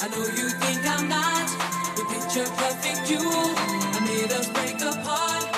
I know you think I'm not the picture perfect you. I made us break apart.